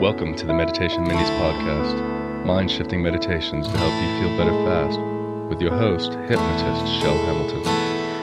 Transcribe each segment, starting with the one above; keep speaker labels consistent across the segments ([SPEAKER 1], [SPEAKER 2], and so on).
[SPEAKER 1] Welcome to the Meditation Minis podcast, mind shifting meditations to help you feel better fast, with your host, hypnotist Chel Hamilton.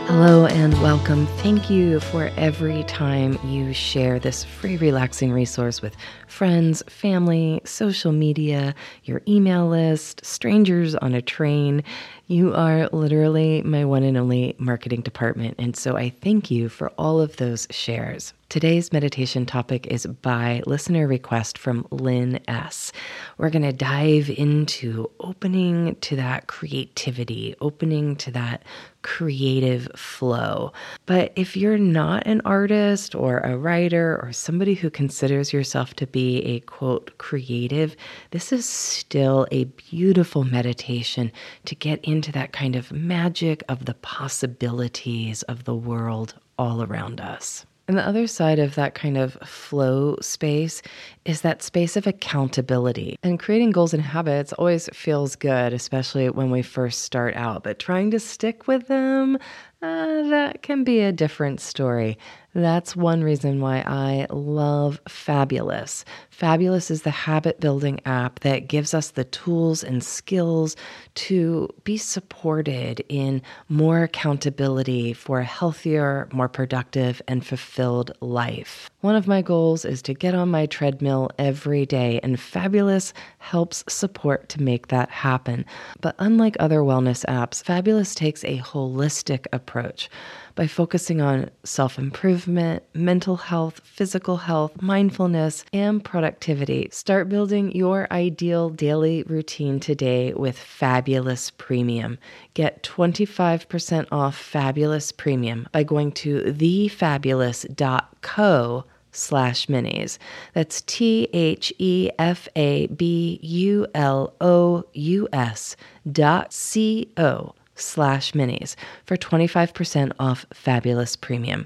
[SPEAKER 2] Hello and welcome. Thank you for every time you share this free, relaxing resource with friends, family, social media, your email list, strangers on a train. You are literally my one and only marketing department. And so I thank you for all of those shares. Today's meditation topic is by listener request from Lynn S. We're going to dive into opening to that creativity, opening to that creative flow. But if you're not an artist or a writer or somebody who considers yourself to be a quote creative, this is still a beautiful meditation to get into that kind of magic of the possibilities of the world all around us. And the other side of that kind of flow space is that space of accountability. And creating goals and habits always feels good, especially when we first start out. But trying to stick with them, uh, that can be a different story. That's one reason why I love Fabulous. Fabulous is the habit building app that gives us the tools and skills to be supported in more accountability for a healthier, more productive, and fulfilled life. One of my goals is to get on my treadmill every day, and Fabulous helps support to make that happen. But unlike other wellness apps, Fabulous takes a holistic approach by focusing on self improvement, mental health, physical health, mindfulness, and productivity. Start building your ideal daily routine today with Fabulous Premium. Get 25% off Fabulous Premium by going to thefabulous.co slash minis. That's T H E F A B U L O U S dot C O slash minis for 25% off Fabulous Premium.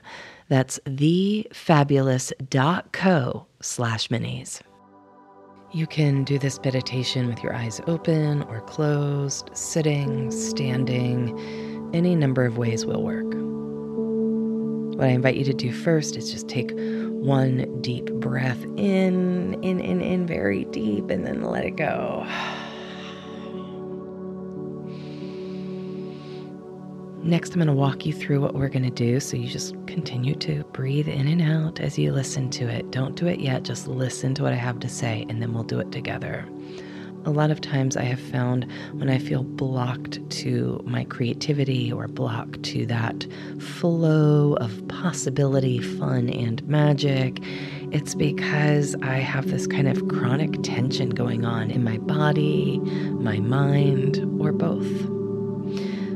[SPEAKER 2] That's thefabulous.co slash minis. You can do this meditation with your eyes open or closed, sitting, standing. Any number of ways will work. What I invite you to do first is just take one deep breath in, in, in, in, very deep, and then let it go. Next, I'm going to walk you through what we're going to do. So you just continue to breathe in and out as you listen to it. Don't do it yet, just listen to what I have to say, and then we'll do it together. A lot of times I have found when I feel blocked to my creativity or blocked to that flow of possibility, fun, and magic, it's because I have this kind of chronic tension going on in my body, my mind, or both.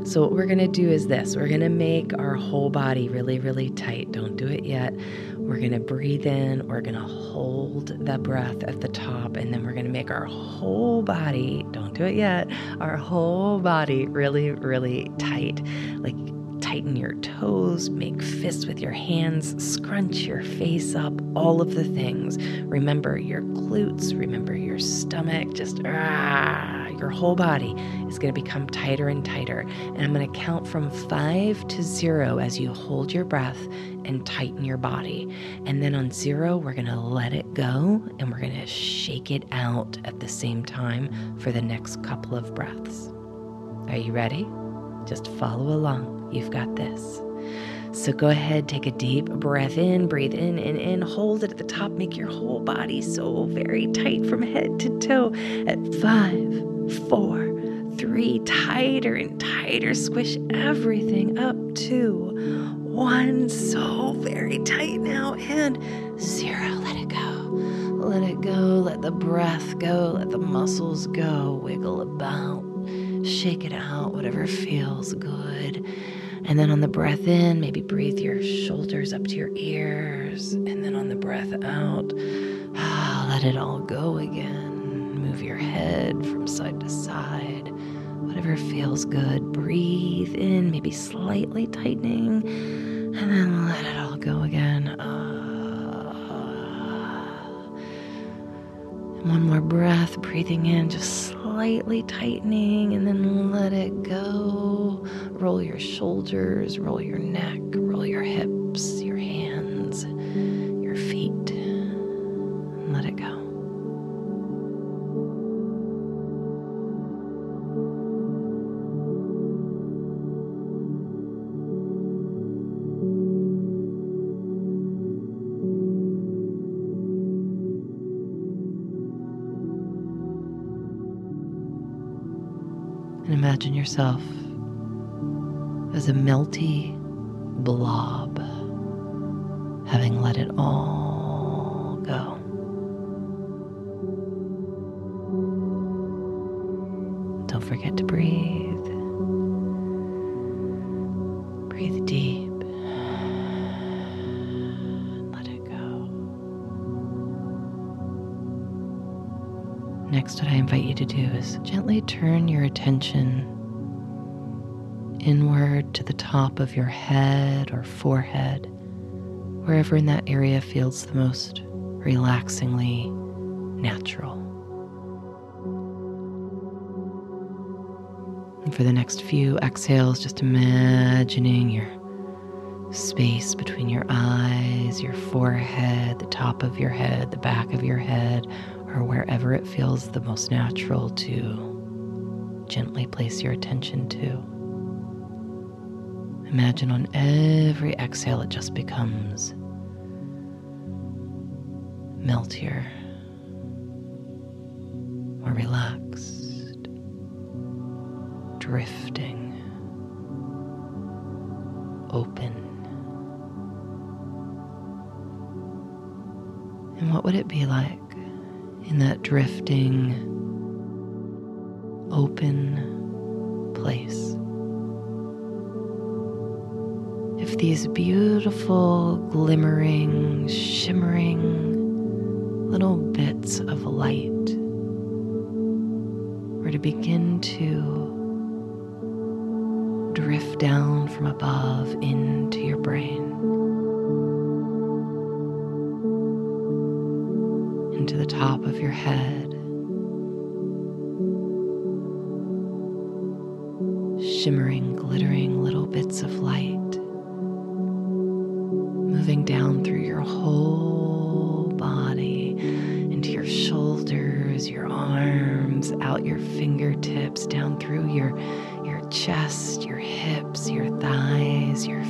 [SPEAKER 2] So, what we're going to do is this we're going to make our whole body really, really tight. Don't do it yet. We're going to breathe in, we're going to hold the breath at the top, and then we're going to make our whole body, don't do it yet, our whole body really, really tight. Like, tighten your toes, make fists with your hands, scrunch your face up, all of the things. Remember your glutes, remember your stomach, just ah your whole body is going to become tighter and tighter. And I'm going to count from five to zero as you hold your breath and tighten your body. And then on zero, we're going to let it go and we're going to shake it out at the same time for the next couple of breaths. Are you ready? Just follow along. You've got this. So go ahead, take a deep breath in, breathe in and in, hold it at the top, make your whole body so very tight from head to toe at five four, three, tighter and tighter. Squish everything up. Two, one, so very tight now. And zero, let it go. Let it go. Let the breath go. Let the muscles go. Wiggle about. Shake it out, whatever feels good. And then on the breath in, maybe breathe your shoulders up to your ears. And then on the breath out, let it all go again move your head from side to side, whatever feels good. Breathe in, maybe slightly tightening, and then let it all go again. Uh, one more breath, breathing in, just slightly tightening, and then let it go. Roll your shoulders, roll your neck, And imagine yourself as a melty blob, having let it all go. Don't forget to breathe. Next, what I invite you to do is gently turn your attention inward to the top of your head or forehead, wherever in that area feels the most relaxingly natural. And for the next few exhales, just imagining your space between your eyes, your forehead, the top of your head, the back of your head, or wherever it feels the most natural to gently place your attention to. Imagine on every exhale it just becomes meltier, more relaxed, drifting, open. And what would it be like in that drifting, open place? if these beautiful, glimmering, shimmering little bits of light were to begin to drift down from above into your brain, into the top of your head. Shimmering, glittering little bits of light moving down through your whole body, into your shoulders, your arms, out your fingertips, down through your, your chest, your hips, your thighs, your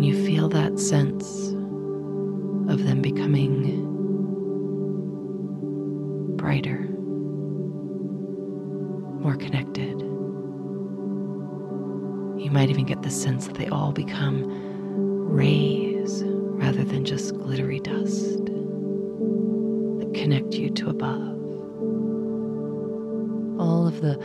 [SPEAKER 2] And you feel that sense of them becoming brighter, more connected. You might even get the sense that they all become rays rather than just glittery dust that connect you to above. All of the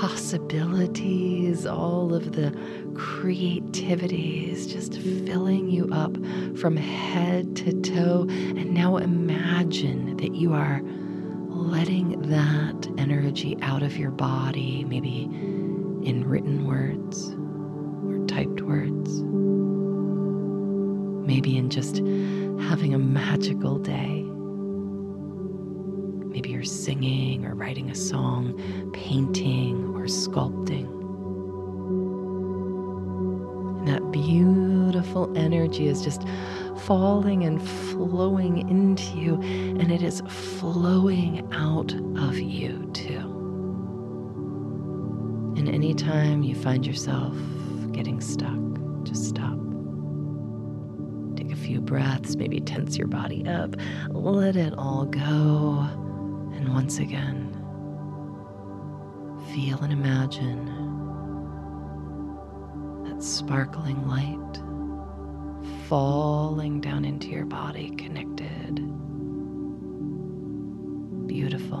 [SPEAKER 2] possibilities, all of the creativity is just filling you up from head to toe. And now imagine that you are letting that energy out of your body, maybe in written words or typed words, maybe in just having a magical day. Maybe you're singing or writing a song, painting or sculpting And that beautiful energy is just falling and flowing into you, and it is flowing out of you too. And anytime you find yourself getting stuck, just stop. Take a few breaths, maybe tense your body up, let it all go. And once again, feel and imagine that sparkling light falling down into your body, connected. Beautiful.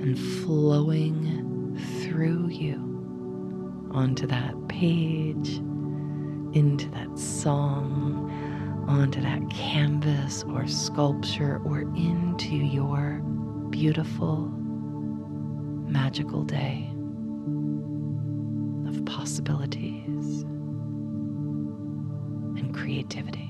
[SPEAKER 2] And flowing through you onto that page, into that song, onto that canvas or sculpture, or into your beautiful, magical day of possibilities and creativity.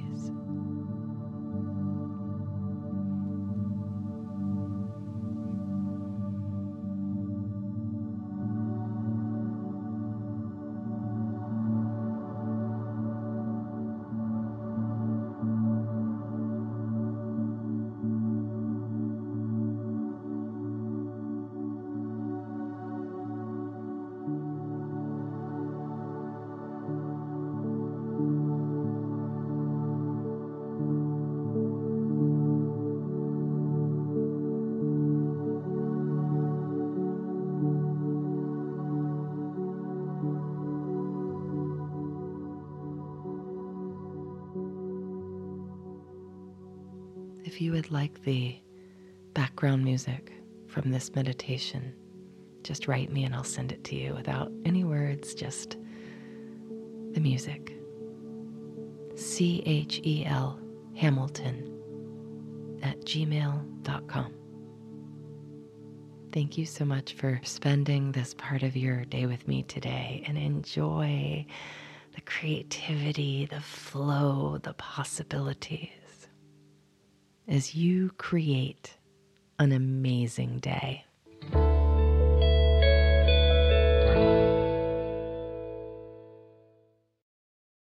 [SPEAKER 2] If you would like the background music from this meditation, just write me and I'll send it to you without any words, just the music. C H E L Hamilton at gmail.com. Thank you so much for spending this part of your day with me today and enjoy the creativity, the flow, the possibilities as you create an amazing day.